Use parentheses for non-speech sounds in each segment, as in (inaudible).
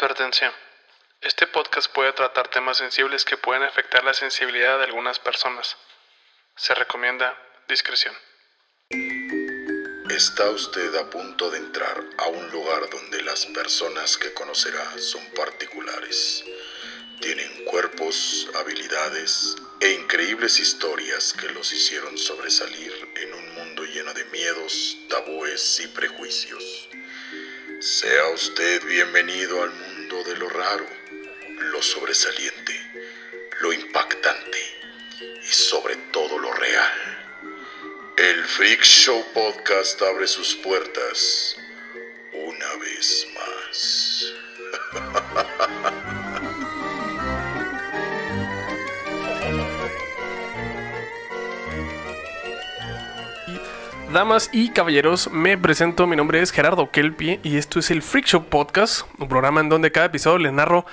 Advertencia. Este podcast puede tratar temas sensibles que pueden afectar la sensibilidad de algunas personas. Se recomienda discreción. Está usted a punto de entrar a un lugar donde las personas que conocerá son particulares. Tienen cuerpos, habilidades e increíbles historias que los hicieron sobresalir en un mundo lleno de miedos, tabúes y prejuicios. Sea usted bienvenido al mundo de lo raro, lo sobresaliente, lo impactante y sobre todo lo real. El Freak Show Podcast abre sus puertas una vez más. (laughs) Damas y caballeros, me presento, mi nombre es Gerardo Kelpie y esto es el Freak Show Podcast, un programa en donde cada episodio le narro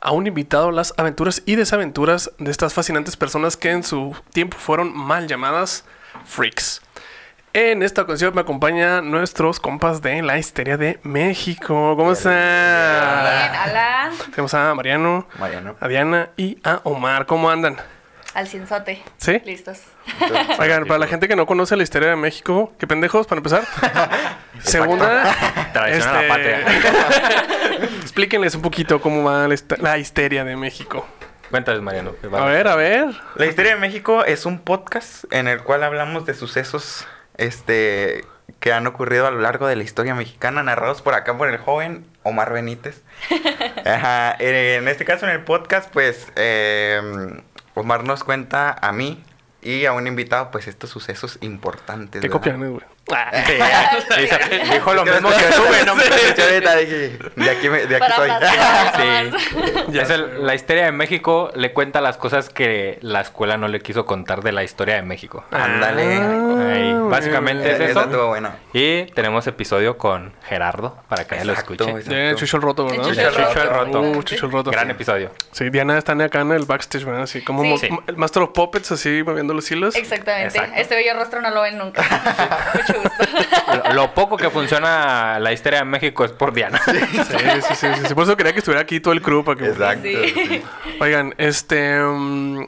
a un invitado las aventuras y desaventuras de estas fascinantes personas que en su tiempo fueron mal llamadas freaks. En esta ocasión me acompañan nuestros compas de la histeria de México. ¿Cómo están? Bien, hola. Tenemos a Mariano, Mariano. a Diana y a Omar. ¿Cómo andan? Al cienzote. ¿Sí? Listos. Oigan, para la gente que no conoce la historia de México, qué pendejos, para empezar. (laughs) Segunda, (laughs) Traición a la patria. explíquenles un poquito cómo va la, hist- la histeria de México. Cuéntales, Mariano. A ver, a ver. La historia de México es un podcast en el cual hablamos de sucesos este que han ocurrido a lo largo de la historia mexicana, narrados por acá por el joven Omar Benítez. (laughs) Ajá, En este caso, en el podcast, pues eh, Omar nos cuenta a mí y a un invitado, pues estos sucesos importantes. ¿Qué ¿verdad? copian, güey? (laughs) Sí, Dice- Dijo lo mismo que tú, sube, güey. no me escuché ahorita, dije, de aquí, me- de aquí soy. (laughs) Sí. (laughs) Ya Es el- la historia de México le cuenta las cosas que la escuela no le quiso contar de la historia de México. Ándale. Ahí, básicamente es Eso eso. estuvo bueno. Y tenemos episodio con Gerardo para que lo Exacto, escuche. exacto. Chucho el Roto, ¿verdad? Chucho el Chucho el Roto. Uh, Chucho el Roto. Gran sí. episodio. Sí, Diana está acá en el backstage, ¿verdad? Así como Sí. Master of Puppets, así moviendo los hilos. Exactamente. Exacto. Este bello rostro no lo ven nunca. (laughs) Mucho gusto. Lo, lo poco que funciona la historia de México es por Diana. Sí, sí, sí, sí, sí. Por eso quería que estuviera aquí todo el crew para que... Exacto. Sí. (laughs) Oigan, este... mm,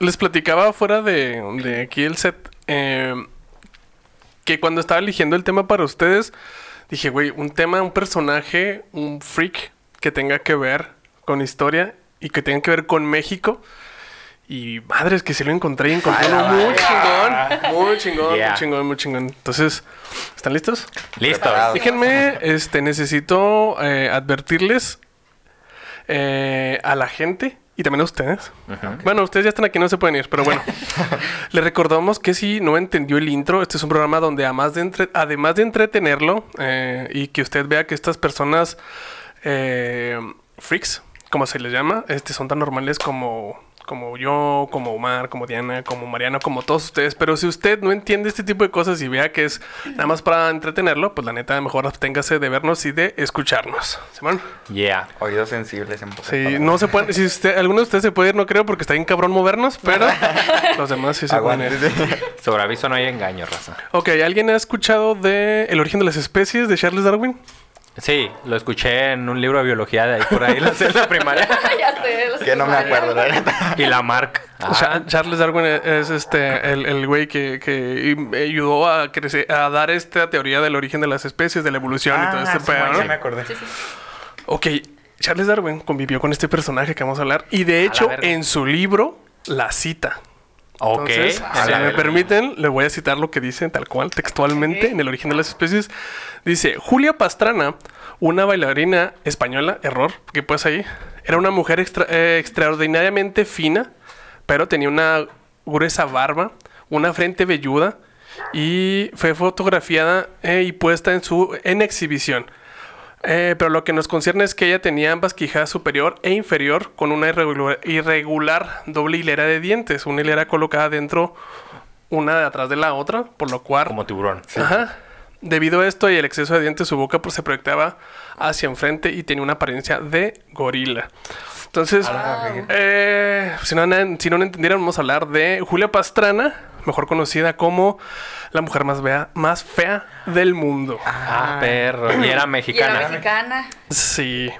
les platicaba fuera de, de aquí el set eh, que cuando estaba eligiendo el tema para ustedes, dije, güey, un tema, un personaje, un freak que tenga que ver con historia y que tenga que ver con México. Y madres, que sí lo encontré y encontré uno muy chingón, muy chingón, Yeah. muy chingón, muy chingón. Entonces, ¿están listos? Listo. Déjenme, este, necesito eh, advertirles eh, a la gente y también a ustedes. Bueno, ustedes ya están aquí, no se pueden ir, pero bueno. (laughs) Les recordamos que si no entendió el intro, este es un programa donde además de, entre- además de entretenerlo eh, y que usted vea que estas personas eh, freaks, como se les llama, este, son tan normales como, como yo, como Omar, como Diana, como Mariano, como todos ustedes. Pero si usted no entiende este tipo de cosas y vea que es nada más para entretenerlo, pues la neta, mejor absténgase de vernos y de escucharnos. ¿Simón? Yeah. Oídos sensibles en Sí, no se pueden, si usted, alguno de ustedes se puede ir, no creo, porque está bien cabrón movernos, pero (laughs) los demás sí se pueden ir. (laughs) Sobre aviso no hay engaño, raza. Ok, ¿alguien ha escuchado de El origen de las especies de Charles Darwin? Sí, lo escuché en un libro de biología de ahí por ahí, (laughs) la en la primaria. (laughs) ya sé. los Que no me acuerdo, la neta. Y la Mark. Cha- Charles Darwin es, es, este el, el güey que, que ayudó a crecer, a dar esta teoría del origen de las especies, de la evolución y todo este Ah, sí, pedo, bueno, ¿no? sí me acordé. Sí, sí. Ok, Charles Darwin convivió con este personaje que vamos a hablar y de la hecho verga. en su libro la cita. Ok. Entonces, si me permiten, le voy a citar lo que dice tal cual, textualmente, en el origen de las especies. Dice, Julia Pastrana, una bailarina española, error, que pues ahí, era una mujer extra- eh, extraordinariamente fina, pero tenía una gruesa barba, una frente velluda y fue fotografiada eh, y puesta en su en exhibición. Eh, pero lo que nos concierne es que ella tenía ambas quijadas superior e inferior con una irregular, irregular doble hilera de dientes, una hilera colocada dentro una de atrás de la otra, por lo cual Como tiburón. Ajá. Debido a esto y el exceso de dientes, su boca pues, se proyectaba hacia enfrente y tenía una apariencia de gorila. Entonces, eh, si, no, si no lo entendieran, vamos a hablar de Julia Pastrana, mejor conocida como la mujer más, vea- más fea del mundo. Ah, perro. Y era (clears throat) Y era mexicana. mexicana. Sí.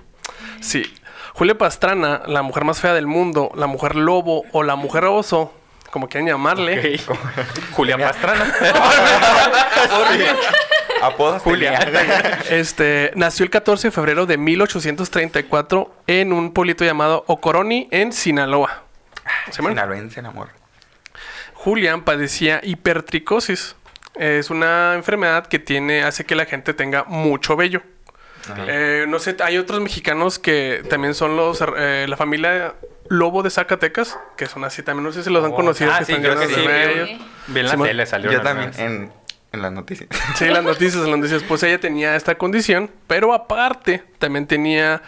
Sí. Julia Pastrana, la mujer más fea del mundo, la mujer lobo o la mujer oso, como quieran llamarle. Ok. (laughs) (laughs) Julián Pastrana. (laughs) Apodos Julia. Este, nació el 14 de febrero de 1834 en un pueblito llamado Ocoroni, en Sinaloa. Sinaloense, amor. Julián padecía hipertricosis. Es una enfermedad que tiene, hace que la gente tenga mucho vello. Eh, no sé, hay otros mexicanos que también son los, eh, la familia Lobo de Zacatecas, que son así también, no sé si los han conocido. Ah, que sí, están creo que sí. Vi en la tele salió. Yo también, en, en las noticias. Sí, las noticias, las noticias. Pues ella tenía esta condición, pero aparte también tenía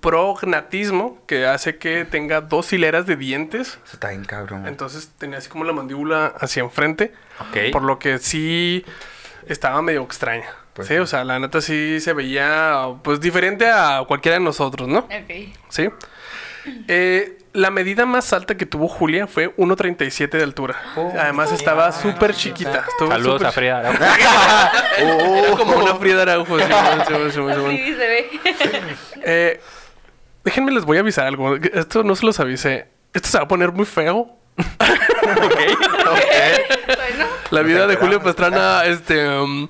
prognatismo, que hace que tenga dos hileras de dientes. Eso está bien cabrón. Entonces tenía así como la mandíbula hacia enfrente. Ok. Por lo que sí estaba medio extraña. Pues sí, sí. o sea, la neta sí se veía pues diferente a cualquiera de nosotros, ¿no? Ok. Sí. Eh, la medida más alta que tuvo Julia fue 1.37 de altura. Además estaba súper chiquita. estuvo Saludos a Frida Araujo. (laughs) Era como una Frida Araujo. Sí, se ve. (laughs) Eh, déjenme les voy a avisar algo. Esto no se los avisé. Esto se va a poner muy feo. (laughs) bueno, La vida de Julio Pastrana, este, um,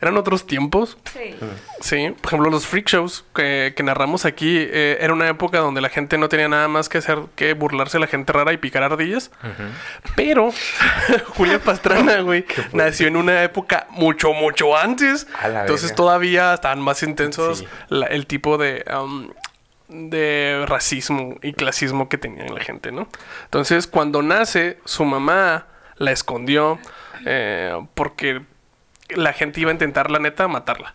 eran otros tiempos. sí. Sí, por ejemplo, los freak shows que, que narramos aquí eh, era una época donde la gente no tenía nada más que hacer que burlarse de la gente rara y picar ardillas. Pero (laughs) Julia Pastrana, (laughs) güey, nació en una época mucho, mucho antes. A la Entonces todavía estaban más intensos Sí. la- el tipo de, um, de racismo y clasismo que tenía la gente, ¿no? Entonces, cuando nace, su mamá la escondió eh, porque la gente iba a intentar, la neta, matarla.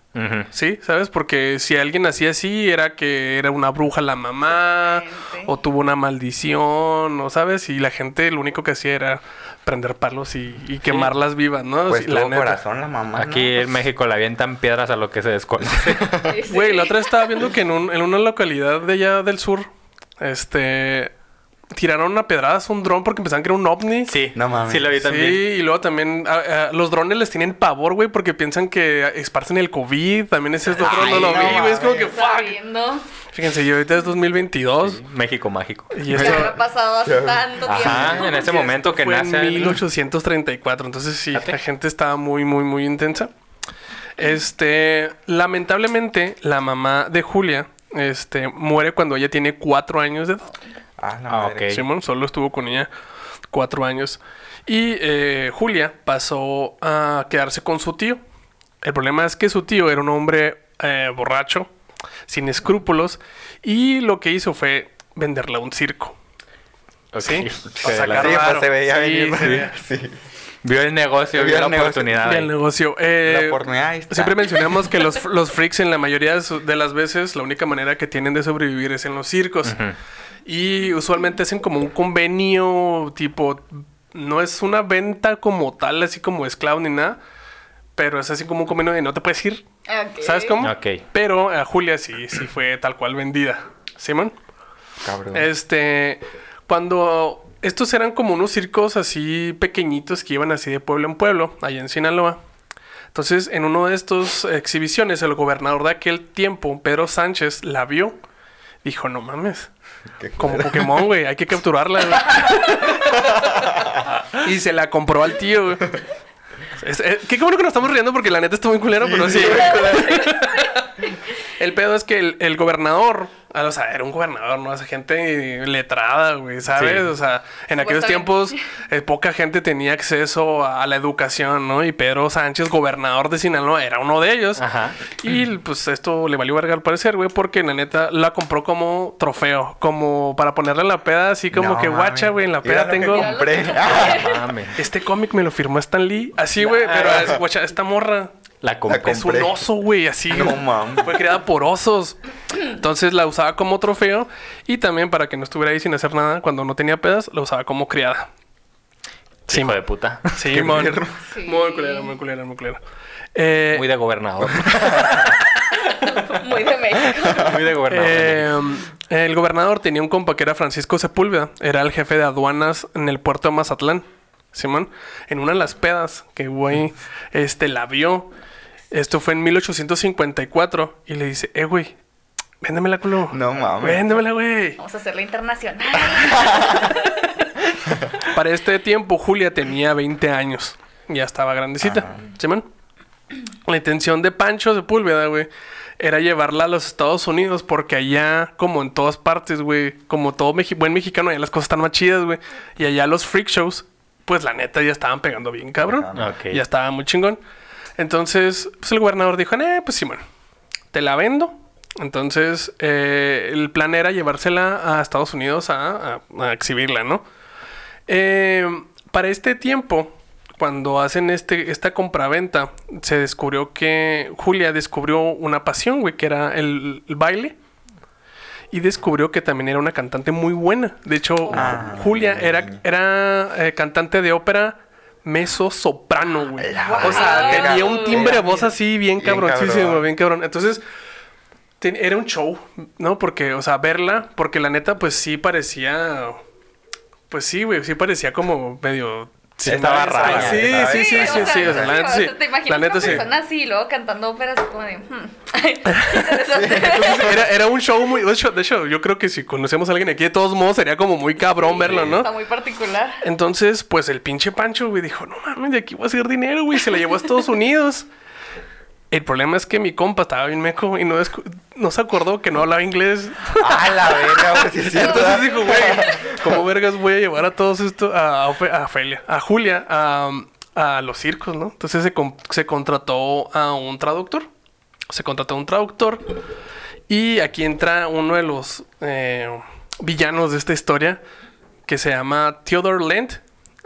Sí, ¿sabes? Porque si alguien nacía así, era que era una bruja la mamá, o tuvo una maldición, ¿no sabes? Y la gente lo único que hacía era prender palos y, y quemarlas vivas, ¿no? Pues Sí, la neta. corazón la mamá. Aquí ¿no? en México le avientan piedras a lo que se desconoce. Sí, sí. Güey, la otra vez estaba viendo que en, un- en una localidad de allá del sur, este, tiraron una pedrada a un dron porque pensaban que era un ovni. Sí, No mames. Sí, lo vi Sí, también. y luego también a- a los drones les tienen pavor, güey, porque piensan que esparcen el COVID. También ese otro Ay, no lo no vi, güey. Es como que fuck. viendo. Fíjense, yo ahorita es 2022. México mágico. Y ¿Qué esto habrá pasado hace tanto Ajá, tiempo? en ese momento que fue nace. en el- 1834. Entonces sí, la gente estaba muy, muy, muy intensa. Este, lamentablemente, la mamá de Julia, este, muere cuando ella tiene cuatro años de edad. Ah, la Ah, madre. ok. Simón solo estuvo con ella cuatro años. Y eh, Julia pasó a quedarse con su tío. El problema es que su tío era un hombre eh, borracho, sin escrúpulos, y lo que hizo fue venderla a un circo. Ok. Sí. (laughs) O sea, la- pues se veía sí, venir. se veía. Sí. Vio el negocio, Vio vio, el la negocio. oportunidad. del ahí. negocio. Eh, La oportunidad ahí está. Siempre mencionamos que los, los freaks en la mayoría de, su- de las veces la única manera que tienen de sobrevivir es en los circos. Ujú. Y usualmente hacen como un convenio tipo... No es una venta como tal, así como esclavo ni nada. Pero es así como un convenio de no te puedes ir. ¿Sabes cómo? Ok. Pero a Julia sí, sí fue tal cual vendida. ¿Simón? Cabrón. Este, cuando estos eran como unos circos así pequeñitos que iban así de pueblo en pueblo, allá en Sinaloa. Entonces, en uno de estos exhibiciones, el gobernador de aquel tiempo, Pedro Sánchez, la vio. Dijo, no mames. Como. Pokémon, güey. Hay que capturarla, güey. (laughs) y se la compró al tío, güey. Es- qué bueno que nos estamos riendo porque la neta está muy culero, pero sí. El pedo es que el, el gobernador, o sea, era un gobernador, ¿no? Esa gente letrada, güey, ¿sabes? Sí. O sea, en aquellos tiempos eh, (laughs) poca gente tenía acceso a, la educación, ¿no? Y Pedro Sánchez, gobernador de Sinaloa, era uno de ellos. Ajá. Y pues esto le valió verga al parecer, güey, porque la neta la compró como trofeo, como para ponerle en la peda, así como No que guacha, güey, en la peda tengo... compré. (laughs) (laughs) Ah, mames. Este cómic me lo firmó Stan Lee. Así, güey, pero es, guacha, esta morra La compré. es un oso, güey, así. No mames. Fue creada por osos. Entonces la usaba como trofeo y también para que no estuviera ahí sin hacer nada cuando no tenía pedas, la usaba como criada. Sí, hijo de puta. Sí, mon. Sí. Muy culera, muy culera, muy culera. Eh, Muy de gobernador. (laughs) Muy de México. (laughs) Muy de gobernador. eh, el gobernador tenía un compa que era Francisco Sepúlveda. Era el jefe de aduanas en el puerto de Mazatlán. Simón, en una de las pedas que güey, este, la vio. Esto fue en 1854 y le dice, eh, güey, Véndemela, culo. No mames. Véndemela, güey. Vamos a hacerla internacional. (laughs) Para este tiempo, Julia tenía 20 años. Ya estaba grandecita. Ah. Simón. La intención de Pancho Sepúlveda, güey, era llevarla a los Estados Unidos porque allá, como en todas partes, güey, como todo mexi- buen mexicano, allá las cosas están más chidas, güey. Y allá los freak shows, pues la neta ya estaban pegando bien, cabrón. Ok. Ya estaba muy chingón. Entonces, pues el gobernador dijo, eh, pues Simón, te la vendo. Entonces, eh, el plan era llevársela a Estados Unidos a, a- a exhibirla, ¿no? Eh, para este tiempo, cuando hacen este, esta compraventa, se descubrió que Julia descubrió una pasión, güey, que era el, el baile. Y descubrió que también era una cantante muy buena. De hecho, Ah. Julia era, era eh, cantante de ópera meso soprano, güey. O sea, verga. tenía un timbre de voz así bien Bien cabroncísimo, cabrón. bien cabrón. Entonces, ten- era un show, ¿no? Porque, o sea, verla, porque la neta, pues sí parecía. Pues sí, güey, sí parecía como medio. Sí, estaba rara, Sí, sí, sí, sí, sí. O sea, la neta sí. ¿Te imaginas La neta una sí. persona así y luego cantando óperas como de... hmm, era, era un show muy. De hecho, de hecho, yo creo que si conocemos a alguien aquí, de todos modos, sería como muy cabrón verlo, ¿no? Está muy particular. Entonces, pues el pinche Pancho, güey, dijo, no mames, de aquí voy a hacer dinero, güey. Se la llevó a Estados Unidos. El problema es que mi compa estaba bien meco y no, no se acordó que no hablaba inglés. Ah, la verga, güey, sí es cierto. Entonces dijo, güey, ¿cómo vergas voy a llevar a todos esto a, Ofe- a Ofelia, a Julia, a, a los circos, ¿no? Entonces se, con- se contrató a un traductor. Se contrató a un traductor. Y aquí entra uno de los eh, villanos de esta historia que se llama Theodore Lent.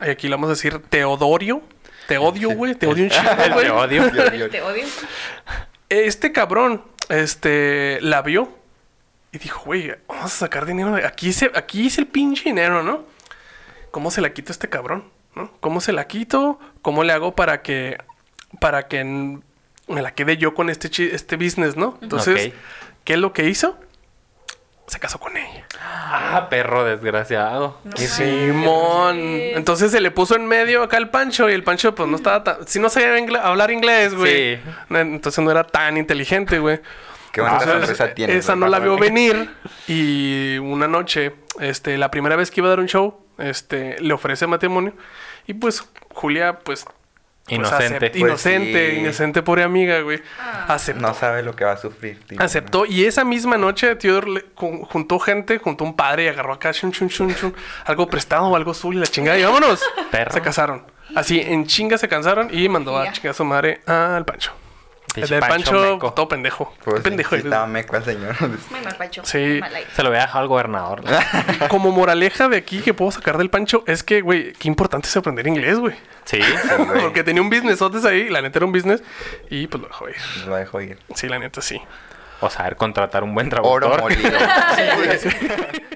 Y aquí le vamos a decir Teodorio. Te odio, güey. Te odio un (laughs) chingo, güey. te odio. Te odio. Este cabrón, este, la vio y dijo, güey, vamos a sacar dinero. de- Aquí, se, aquí es el pinche dinero, ¿no? ¿Cómo se la quito a este cabrón? ¿no? ¿Cómo se la quito? ¿Cómo le hago para que, para que me la quede yo con este, chi- este business, ¿no? Entonces. ¿qué es lo que hizo? Se casó con ella. Ah, perro desgraciado. No. Simón. Entonces se le puso en medio acá el Pancho y el Pancho pues no estaba tan... Si no sabía hablar inglés, güey. Sí. Entonces no era tan inteligente, güey. Qué bonita Entonces, sonrisa tiene. Esa no la darle. (laughs) venir y una noche, este, la primera vez que iba a dar un show, este, le ofrece matrimonio y pues Julia, pues... pues, Inocente. Pues inocente, sí. inocente, pobre amiga, güey. Aceptó. No sabe lo que va a sufrir, tío. Aceptó. Y esa misma noche, Theodore juntó gente, juntó un padre y agarró acá chun, chun, chun, chun, algo prestado o algo azul y la chingada. Y vámonos. Perro. Se casaron. Así, en chinga se cansaron y mandó a chingar a su madre al Pancho. El del Pancho meco. todo pendejo. Pues, pendejo. sí, estaba meco al señor. Muy mal, Pancho. Sí. Mal. Se lo había dejado al gobernador. (laughs) Como moraleja de aquí que puedo sacar del Pancho es que, güey, qué importante es aprender inglés, güey. Sí. (laughs) Porque tenía un business antes ahí, la neta era un business, y pues lo dejó ir. Lo dejo ir. Sí, la neta sí. O saber contratar un buen Oro traductor. molido. (laughs)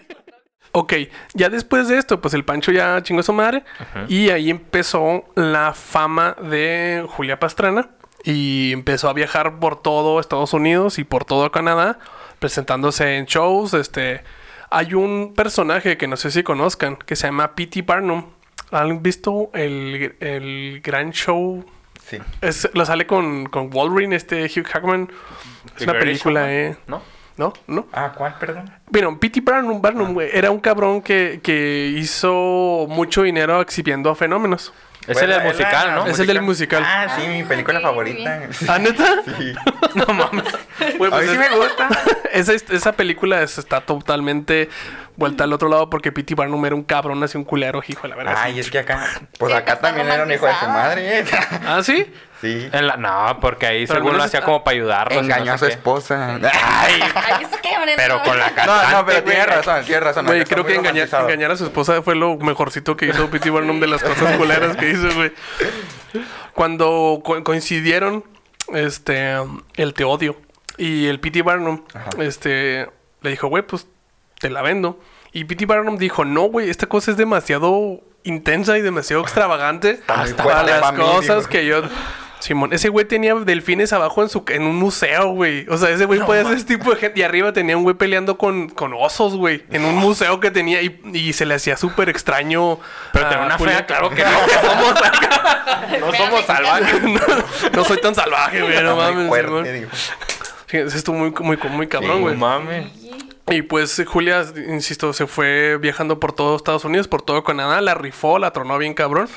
Ok, ya después de esto, pues el Pancho ya chingó a su madre. Y ahí empezó la fama de Julia Pastrana. Y empezó a viajar por todo Estados Unidos y por todo Canadá, presentándose en shows. Este, hay un personaje que no sé si conozcan, que se llama P.T. Barnum. ¿Han visto el, el gran show? Sí. Es, lo sale con, con Wolverine, este Hugh Jackman. Es una película, eh. ¿No? ¿No? ¿No? Ah, ¿cuál, perdón? Bueno, P.T. Barnum, Barnum, güey, era un cabrón que, que hizo mucho dinero exhibiendo fenómenos. Es el del musical, ¿no? Es el del musical. Ah, sí, mi película favorita. ¿Ah, neta? Sí. (laughs) No mames. Güey, A pues mí sí es- me gusta. (laughs) esa, esa película es- está totalmente vuelta al otro lado porque P.T. Barnum era un cabrón, así un culero, hijo de la verga. Ay, es que acá, pues Sí, acá también era un hijo de su madre. ¿Ah, sí? Sí. En la- no, porque ahí Pero según lo hacía como para ayudarlos. Engañó no a su esposa. (laughs) Ay, Ay, eso qué, hombre, pero no. con la No, cantante. no, pero tiene razón, tiene razón. Güey, creo que engañar, a su esposa fue lo mejorcito que hizo P.T. Barnum de las cosas culeras que hizo, güey. Cuando co- coincidieron, este, el Te Odio y el P.T. Barnum, Ajá. este, le dijo, güey, pues, te la vendo. Y P.T. Barnum dijo, no, güey, esta cosa es demasiado intensa y demasiado extravagante para las cosas que yo... Simón, ese güey tenía delfines abajo en su en un museo, güey. O sea, ese güey podía ser ese tipo de gente. Y arriba tenía un güey peleando con, con osos, güey. En un museo que tenía. Y, y se le hacía súper extraño. Pero tenía una Julia. fea, claro que (laughs) no. que somos, no somos salvajes. (laughs) no, no soy tan salvaje, güey. No mames. Simón. Fíjense, estuvo muy, muy, muy cabrón, No güey. mames. Y pues Julia, insisto, se fue viajando por todo Estados Unidos, por todo Canadá, la rifó, la tronó bien cabrón.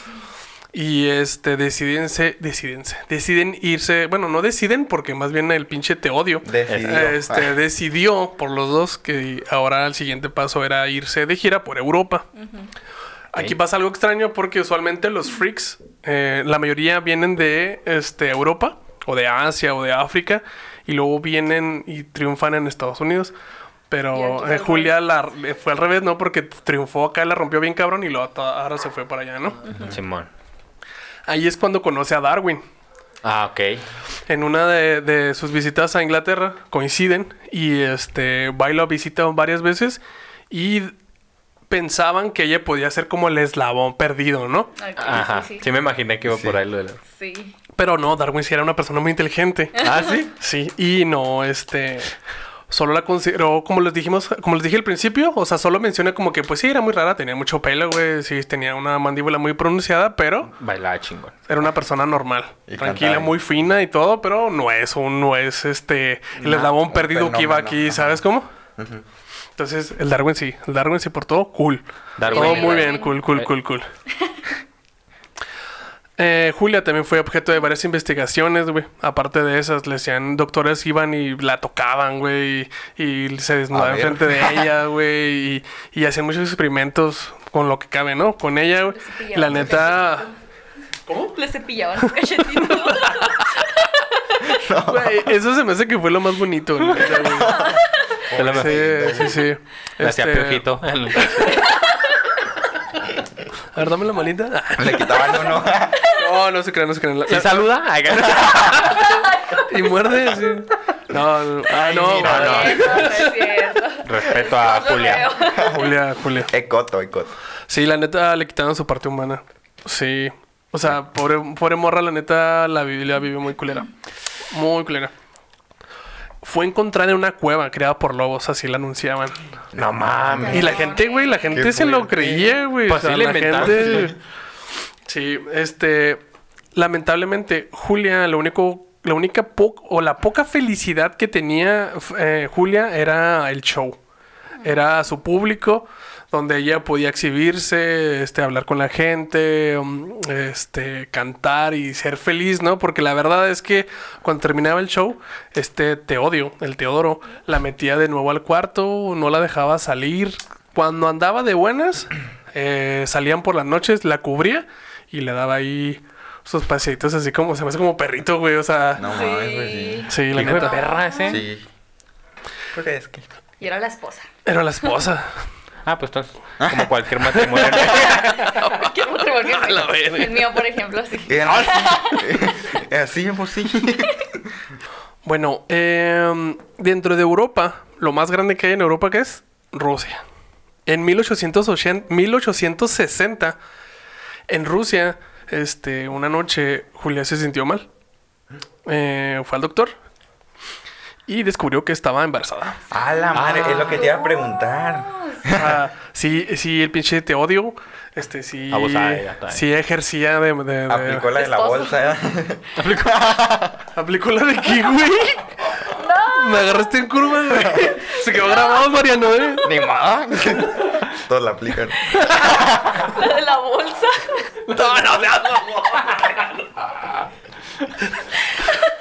Y este, decídense, decídense, deciden irse, bueno, no deciden porque más bien el pinche te odio. Decidió. Este, decidió por los dos que ahora el siguiente paso era irse de gira por Europa. Aquí pasa algo extraño porque usualmente los freaks, eh, la mayoría vienen de este, Europa o de Asia o de África y luego vienen y triunfan en Estados Unidos. Pero eh, Julia la, le fue al revés, ¿no? Porque triunfó acá, la rompió bien cabrón y luego ahora se fue para allá, ¿no? Simón. Ahí es cuando conoce a Darwin. Ah, ok. En una de, de sus visitas a Inglaterra coinciden y este va y lo visita varias veces y pensaban que ella podía ser como el eslabón perdido, ¿no? Ok, Ajá. sí, Sí, sí. me imaginé que iba Sí. por ahí lo de la... Sí. Pero no, Darwin sí era una persona muy inteligente. Ah, ¿sí? Sí, y no, este solo la consideró, como les dijimos, como les dije al principio, o sea, solo menciona como que pues sí, era muy rara, tenía mucho pelo, güey, sí, tenía una mandíbula muy pronunciada, pero Bailaba chingón. era una persona normal, Y tranquila, cantaba. muy fina y todo, pero no es un, no es este, el No, eslabón un perdido que iba aquí. ¿sabes cómo? Entonces, el Darwin sí, el Darwin se portó cool. Darwin. Todo Sí, muy Darwin. bien, cool, cool, cool, cool. (laughs) Eh, Julia también fue objeto de varias investigaciones, güey. Aparte de esas, le decían, doctores iban y la tocaban, güey, y, y se desnudaban ver. enfrente de (laughs) ella, güey, y, y hacían muchos experimentos con lo que cabe, ¿no? Con ella, güey. La neta, cachetito. Le cepillaban su (laughs) cachetito. güey, eso se me hace que fue lo más bonito, la- (laughs) Sí, sí, sí. Le hacía Este, piojito. A ver, dame la manita. (laughs) Le quitaban uno. (laughs) No, no se crean, no se crean. La- ¿Sí la- saluda? (laughs) Y muerde, sí. No, no, ah, no, mira, no. Eso no es cierto. Respeto a Julia. Julia, Julia. Ecoto, ecoto. Sí, la neta le quitaron su parte humana. Sí. O sea, pobre, pobre morra, la neta la, la vivió muy culera. Muy culera. Fue encontrada en una cueva creada por lobos, así la anunciaban. No mames. Y la gente, güey, la gente se lo creía, güey. Pues o sea, sí le la gente. Sí, este. Lamentablemente, Julia, lo único. La única po- o la poca felicidad que tenía eh, Julia era el show. Era su público, donde ella podía exhibirse, este, hablar con la gente, um, este, cantar y ser feliz, ¿no? Porque la verdad es que cuando terminaba el show, este Teodio, el Teodoro, la metía de nuevo al cuarto, no la dejaba salir. Cuando andaba de buenas, (clears throat) eh, salían por las noches, la cubría y le daba ahí sus paseitos así como, se me hace como perrito, güey, o sea... No Sí. mames, pues sí. Sí, la neta. perra ese. Sí. Es que. Y era la esposa. Era la esposa. (laughs) Ah, pues entonces, como cualquier matrimonio. (laughs) ¿Qué matrimonio? A la verga. El mío, por ejemplo, sí. Era así. así, pues sí. (laughs) Bueno, em, dentro de Europa, lo más grande que hay en Europa que es Rusia. En 1880, 1860, en Rusia, este, una noche Julia se sintió mal. Eh, fue al doctor y descubrió que estaba embarazada. A la madre, es lo que te iba a preguntar. O sea, sí, sí, el pinche te odio. Este, sí, Abusada ella también. sí ejercía de, de- de- Aplicó la de la bolsa. ¿eh? (laughs) ¿Aplicó la de qué, güey? Me agarraste en curva, güey. Se quedó grabado, Mariano, ¿eh? Ni más. Todos la aplican. La de la bolsa. No, no, (laughs)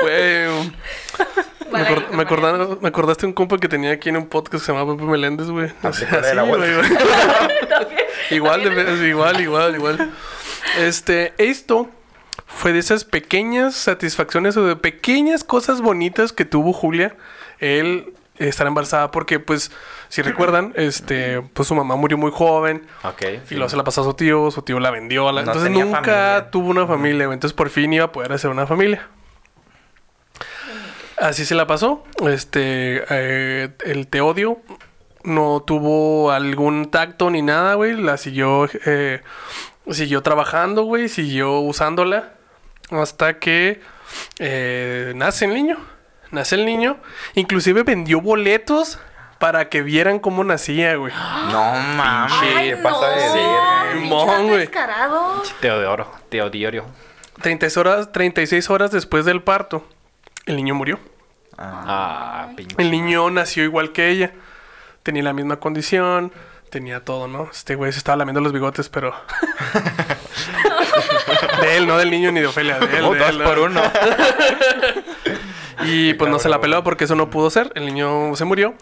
Güey. Me, acor- me, acordaron- me acordaste un compa que tenía aquí en un podcast que se llamaba Pepe Meléndez, güey. O sea, así, güey. (laughs) Igual, de, igual, igual, igual. Este, esto fue de esas pequeñas satisfacciones o de pequeñas cosas bonitas que tuvo Julia el estar embarazada porque pues si recuerdan este pues su mamá murió muy joven ok. y luego se la pasó a su tío su tío la vendió la- No entonces nunca familia. tuvo una familia entonces por fin iba a poder hacer una familia así se la pasó este eh, el teodio no tuvo algún tacto ni nada güey la siguió eh, siguió trabajando güey siguió usándola hasta que eh, nace el niño nace el niño inclusive vendió boletos para que vieran cómo nacía güey No mames, Ay, ¿qué pasa de no. verga? Simón, güey. descarado. Teo de oro. Teo Diorio. 36 horas, 36 horas después del parto, el niño murió. Ah, Ah, pinche. El niño nació igual que ella. Tenía la misma condición, tenía todo, ¿no? Este güey se estaba lamiendo los bigotes, pero. (laughs) de él, no del niño ni de Ofelia, de él. Oh, de dos él, ¿no? por uno. (laughs) Y pues no se la peló porque eso no pudo ser. El niño se murió.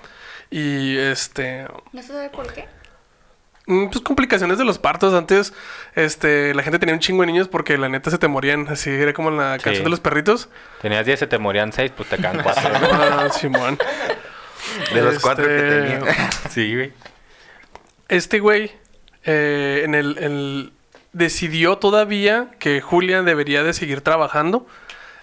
Y este. ¿No se sabe por qué? Mm, Pues complicaciones de los partos. Antes, este, la gente tenía un chingo de niños porque la neta se te morían. Así era como la Sí. canción de los perritos. Tenías 10, se te morían 6, pues te quedan 4. (laughs) Ah, Simón. de los cuatro que Este, tenía. (laughs) sí, güey. Este güey eh, en el, el- decidió todavía que Julia debería de seguir trabajando.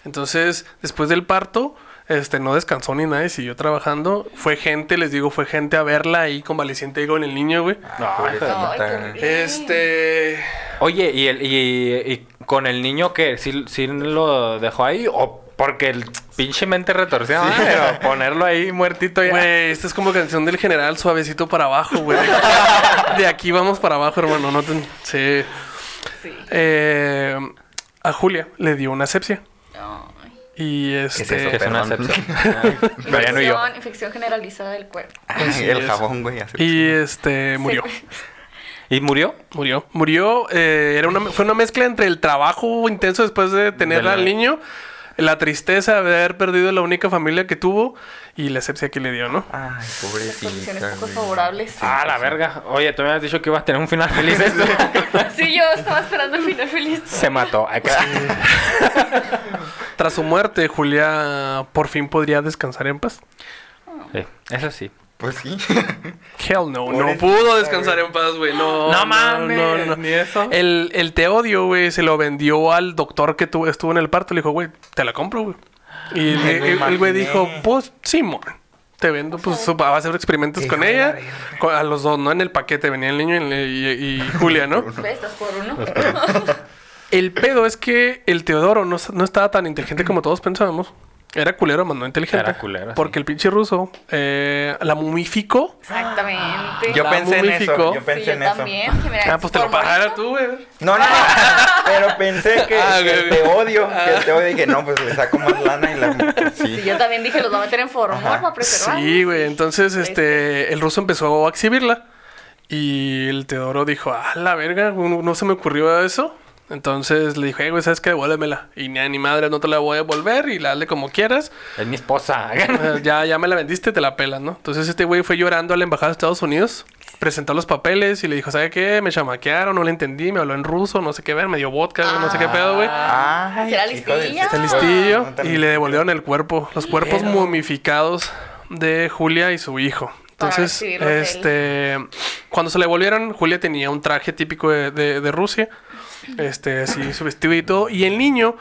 Entonces, después del parto, este no descansó ni nada y siguió trabajando. Fue gente, les digo, fue gente a verla ahí convaleciente con el niño, güey. No. Ay, qué horrible. Este. Oye, ¿y, el, y, y con el niño que sí, sí lo dejó ahí? ¿O porque el pinche mente retorcida? ah, Pero ponerlo ahí muertito ya. Güey, esta es como canción del general suavecito para abajo, güey. De aquí vamos para abajo, hermano. No te... Sí. Sí. Eh, a Julia le dio una sepsia. Ay. Y es este. eso, que es una excepción. (laughs) Infección, infección generalizada del cuerpo. Ay, el jabón, güey. así. Y este murió. Sí. ¿Y murió? Murió. Murió. eh, era una, fue una mezcla entre el trabajo intenso después de tener De la- al niño, la tristeza de haber perdido la única familia que tuvo y la sepsia que le dio, ¿no? Ay, Las condiciones pobrecita. poco favorables. Ah, la verga. Oye, tú me has dicho que ibas a tener un final feliz esto. (laughs) Sí, yo estaba esperando el final feliz. Se mató. (laughs) Acá. Tras su muerte, Julia por fin podría descansar en paz. Sí, eso sí. Pues sí. Hell no, no pudo descansar en paz, güey. No, No mames, no, no. ni eso. El, el teodio, güey, se lo vendió al doctor que tu- estuvo en el parto. Le dijo, güey, te la compro, güey. Y el- me el el güey dijo, pues, Simón. Te vendo, pues, su- va a hacer experimentos con ella. Con- a los dos, ¿no? En el paquete venía el niño y, y- y Julia, ¿no? Ve, (laughs) estás por uno. (laughs) El pedo es que el Teodoro no, no estaba tan inteligente como todos pensábamos. Era culero, más no inteligente. Era culero, sí. Porque el pinche ruso eh, la mumificó. Exactamente. Yo La pensé en eso. Yo sí, pensé yo en eso. también. Ah, pues te lo pagara tú, güey. No, no, no. Pero pensé que, Ah, te odio. Que te odio. Dije, no, pues le saco más lana y la. (laughs) Sí, Sí. yo también dije, los va a meter en formol Ajá. para preservar. Sí, güey. Entonces, este, el ruso empezó a exhibirla. Y el Teodoro dijo, ah, la verga, no, no se me ocurrió eso. Entonces le dije, "Eh, güey, ¿sabes qué? Devuélvemela. Y ni a ni madre, no te la voy a devolver y la hazle como quieras. Es mi esposa. (laughs) Ya, ya me la vendiste, te la pelas, ¿no? Entonces este güey fue llorando a la embajada de Estados Unidos, presentó los papeles y le dijo, ¿sabe qué? Me chamaquearon, no le entendí, me habló en ruso, no sé qué ver, me dio vodka, no sé qué pedo, güey. Ay, ¿Será listilla? Está Ah. listillo No, tan y le devolvieron el cuerpo, los cuerpos Pero- momificados de Julia y su hijo. Entonces, él. este, cuando se le devolvieron, Julia tenía un traje típico de, de- de Rusia, este, así su vestido y todo, y el niño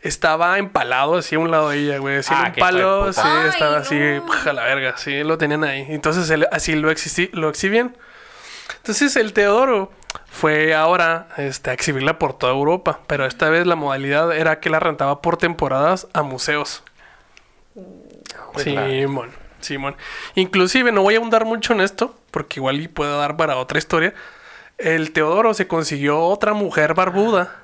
estaba empalado así a un lado de ella, güey, así en Ah, un hijo de palo, sí, Ay, estaba así, no. a la verga, sí, lo tenían ahí. Entonces, él- así lo, exhibi- lo exhibían. Entonces, el Teodoro fue ahora este, a exhibirla por toda Europa, pero esta vez la modalidad era que la rentaba por temporadas a museos. Simón, Simón. Inclusive, no voy a ahondar mucho en esto, porque igual y puedo dar para otra historia. El Teodoro se consiguió otra mujer barbuda,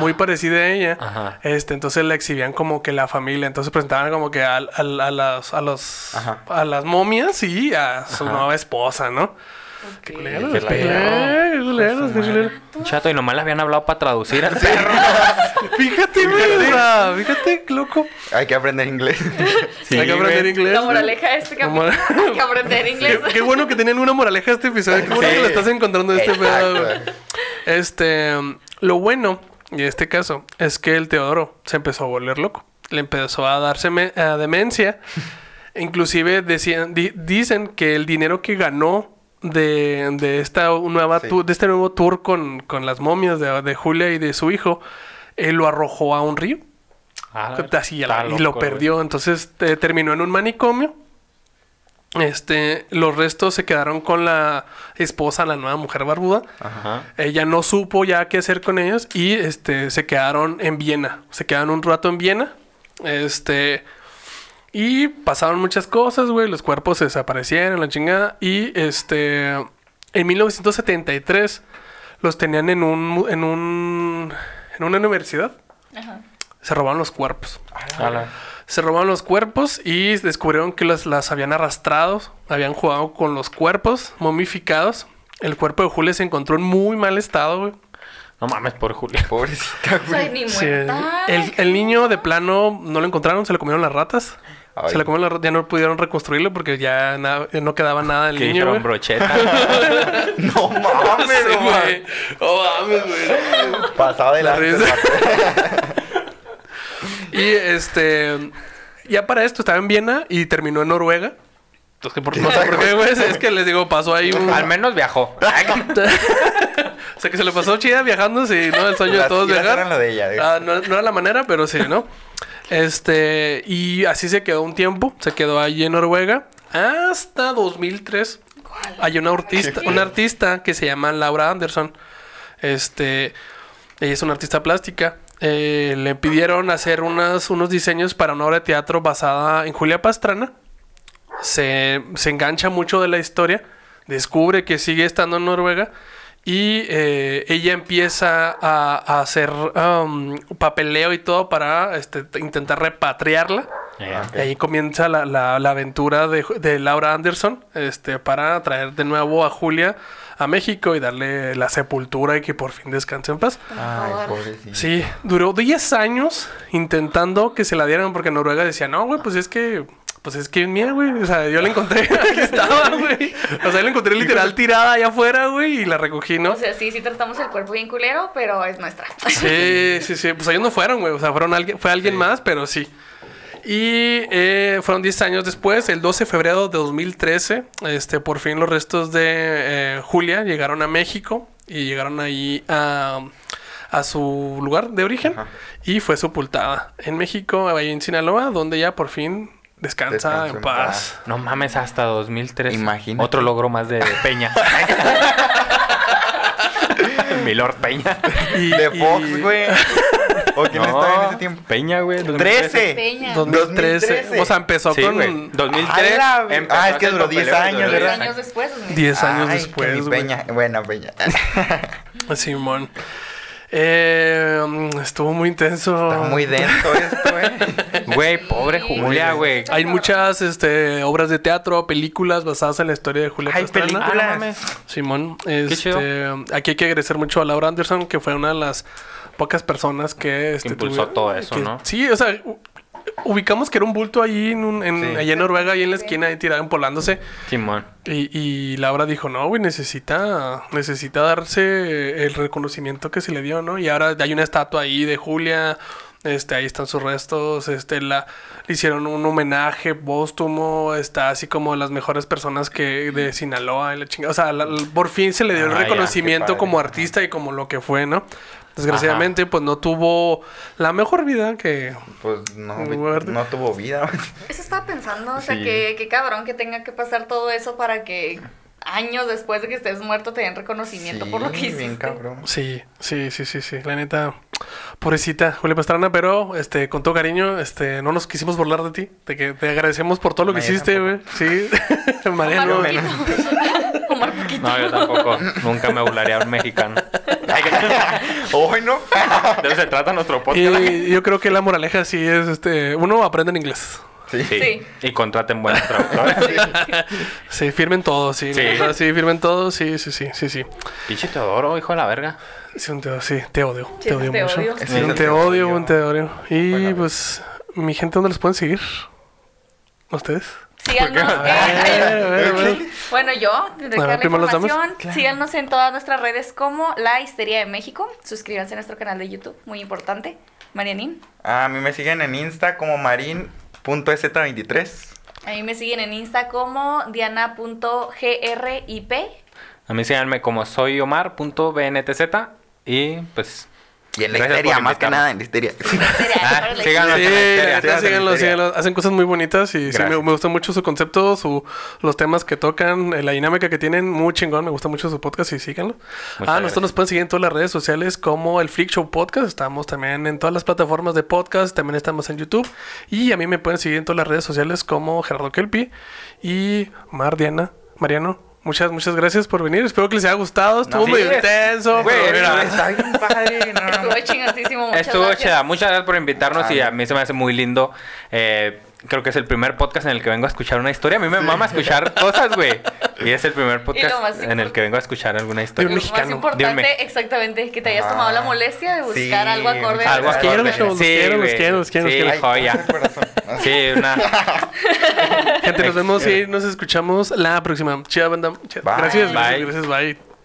muy parecida a ella. Ajá. Este, entonces la exhibían como que la familia. Entonces presentaban como que a, las, a, los, a las momias y a su Ajá. nueva esposa, ¿no? Qué. Chato, y nomás le habían hablado para traducir al perro. (laughs) Fíjate, güey, fíjate, loco. Hay que aprender inglés. Sí, Hay que aprender güey. inglés. La moraleja de este La capítulo. Hay que aprender (laughs) inglés. Qué, qué bueno que tenían una moraleja este episodio. Qué bueno Sí. que lo estás encontrando en este pedo, güey. Este, lo bueno, y en este caso, es que el Teodoro se empezó a volver loco. Le empezó a darse a demencia. Inclusive decían, di- dicen que el dinero que ganó de, de esta nueva Sí. de este nuevo tour con, con las momias de, de Julia y de su hijo, él lo arrojó a un río. Ah, Así, y lo güey. perdió. Entonces eh, terminó en un manicomio. Este, los restos se quedaron con la esposa, la nueva mujer barbuda. Ajá. Ella no supo ya qué hacer con ellos y este se quedaron en Viena. Se quedaron un rato en Viena. Este y pasaron muchas cosas, güey, los cuerpos se desaparecieron, la chingada y este en 1973 los tenían en un en un en una universidad. Ajá. Se robaron los cuerpos. A la- Se robaron los cuerpos y descubrieron que las, las habían arrastrado, habían jugado con los cuerpos momificados. El cuerpo de Julia se encontró en muy mal estado, güey. No mames, por Julia. Pobrecita, güey. ni Sí, muerta. el, el niño de plano no lo encontraron, se lo comieron las ratas. Ay. Se lo comieron las ratas, ya no pudieron reconstruirlo porque ya na- no quedaba nada del Que niño, dijeron brocheta. (laughs) No mames, Sí, güey. güey. No mames, güey. Pasado de la risa. (laughs) Y este. Ya para esto estaba en Viena y terminó en Noruega. Entonces, por, no sé por qué, güey. Es que les digo, pasó ahí un. Al menos viajó. (laughs) o sea, que se le pasó chida viajando, sí, ¿no? El sueño de todos viajar. eran lo de ella, güey. Ah, no, no era la manera, pero sí, ¿no? Este. Y así se quedó un tiempo. Se quedó allí en Noruega. Hasta 2003. Hay una artista, una artista que se llama Laura Anderson. Este. Ella es una artista plástica. Eh, le pidieron hacer unas, unos diseños para una obra de teatro basada en Julia Pastrana. Se, se engancha mucho de la historia. Descubre que sigue estando en Noruega. Y eh, ella empieza a, a hacer um, papeleo y todo para este, intentar repatriarla. Y ahí comienza la, la- la aventura de, de Laura Anderson este, para traer de nuevo a Julia a México y darle la sepultura y que por fin descanse en paz. Ay, favor. pobrecita. Sí, duró 10 años intentando que se la dieran porque Noruega decía, no, güey, pues es que, pues es que es mía, güey. O sea, yo la encontré, (laughs) aquí estaba, güey. O sea, la encontré literal tirada allá afuera, güey, y la recogí, ¿no? O sea, sí, sí tratamos el cuerpo bien culero, pero es nuestra. Sí, sí, sí. Pues ellos no fueron, güey. O sea, fueron alguien, fue alguien más, pero sí. Y eh, fueron 10 años después, el 12 de febrero de 2013, este, por fin los restos de eh, Julia llegaron a México y llegaron ahí a, a su lugar de origen Ajá. y fue sepultada en México, ahí en Sinaloa, donde ya por fin descansa Descansa en en paz. paz. No mames, hasta 2003. Imagínate. Otro logro más de Peña. (laughs) Milord Peña. Y, De Fox, güey. ¿O quién estaba en ese tiempo? Peña, güey. 2013. ¡Trece! Peña. 2013. 2013. O sea, empezó Sí, con güey. 2003. ¡A la- Ah, es que duró 10 papeleo, años, duró Diez ¿verdad? años después. pues, 10 años Ay, que después. mi güey. Peña. Buena Peña. (laughs) Simón. Eh, estuvo muy intenso. Está muy denso esto, eh. (laughs) Güey, pobre. Julia, güey. Hay muchas este, obras de teatro, películas basadas en la historia de Julia Hay Pastrana. Ah, películas. mames. Simón, este, aquí hay que agradecer mucho a Laura Anderson, que fue una de las pocas personas que... Este, impulsó todo eso, que- ¿no? Sí, o sea, ubicamos que era un bulto ahí en, un- en, Sí. allá en Noruega, ahí en la esquina, ahí tirado empolándose. Simón. Y, y Laura dijo, no, güey, necesita, necesita darse el reconocimiento que se le dio, ¿no? Y ahora hay una estatua ahí de Julia, este, ahí están sus restos, este, la, le hicieron un homenaje póstumo, está así como las mejores personas que de Sinaloa y la chingada. O sea, la- la- por fin se le dio el Ah, reconocimiento como artista y como lo que fue, ¿no? Desgraciadamente, pues no tuvo la mejor vida que... Pues no, no tuvo vida. Eso estaba pensando, o sea, Sí. que, que cabrón que tenga que pasar todo eso para que años después de que estés muerto te den reconocimiento por lo que hiciste. bien cabrón. Sí, sí, sí, sí, sí. La neta, pobrecita Julia Pastrana, pero este, con todo cariño, este, no nos quisimos burlar de ti, de que te agradecemos por todo lo que Mariana hiciste, güey. Sí, Mariano. (laughs) Omar. (laughs) No, yo tampoco. Nunca me burlaría a un mexicano. (laughs) Hoy no. (laughs) De eso se trata nuestro podcast. Y yo creo que la moraleja sí es, este, uno aprende en inglés. Sí. Sí. Sí. Y contraten buenos (laughs) traductores. Sí, firmen todo, sí. Sí. verdad, sí, firmen todo, sí, sí, sí, sí, sí. Pinche Teodoro, hijo de la verga. Sí, un te, sí, te odio. Sí, te odio te mucho. odio. Sí, Sí, un te odio. un te odio. Y Bueno, pues, mi gente, ¿dónde los pueden seguir? ¿Ustedes? Síganos. A ver, a ver, a ver. Bueno, yo, tendré A que la información. Síganos en todas nuestras redes como La Histeria de México. Suscríbanse a nuestro canal de YouTube, muy importante. Marianín. A mí me siguen en Insta como marin.z23. A mí me siguen en Insta como diana.grip. A mí síganme como soy Omar.bntz y pues Y en la Gracias histeria, por más que nada en la histeria. Ah, síganos. Sí, la histeria, la síganlo, la histeria. síganlo. Hacen cosas muy bonitas y sí, me, me gusta mucho su concepto, su, los temas que tocan, eh, la dinámica que tienen, muy chingón. Me gusta mucho su podcast y síganlo. Muchas ah, gracias. nosotros nos pueden seguir en todas las redes sociales como el Flick Show Podcast. Estamos también en todas las plataformas de podcast, también estamos en YouTube. Y a mí me pueden seguir en todas las redes sociales como Gerardo Kelpi y Mar Diana, Mariano. Muchas, muchas gracias por venir. Espero que les haya gustado. Estuvo sí, muy es- intenso. güey, pero mira, Está bien padre. no, no, Estuvo chingoncísimo. Muchas Estuvo gracias. chida. Muchas gracias por invitarnos y Ah, a mí se me hace muy lindo. Eh, creo que es el primer podcast en el que vengo a escuchar una historia. A mí me mama escuchar cosas, güey. Y es el primer podcast en el que vengo a escuchar alguna historia. Lo un más mexicano. importante, Dime. exactamente, que te hayas Ah, tomado la molestia de buscar sí, algo acorde. Algo acorde. quiero, los quiero, los quiero, los quiero, los quiero. Sí, joya. Sí, una... gente, nos vemos y nos escuchamos la próxima. Chida banda. Chida. Bye. Gracias, Bye. gracias, gracias. Bye.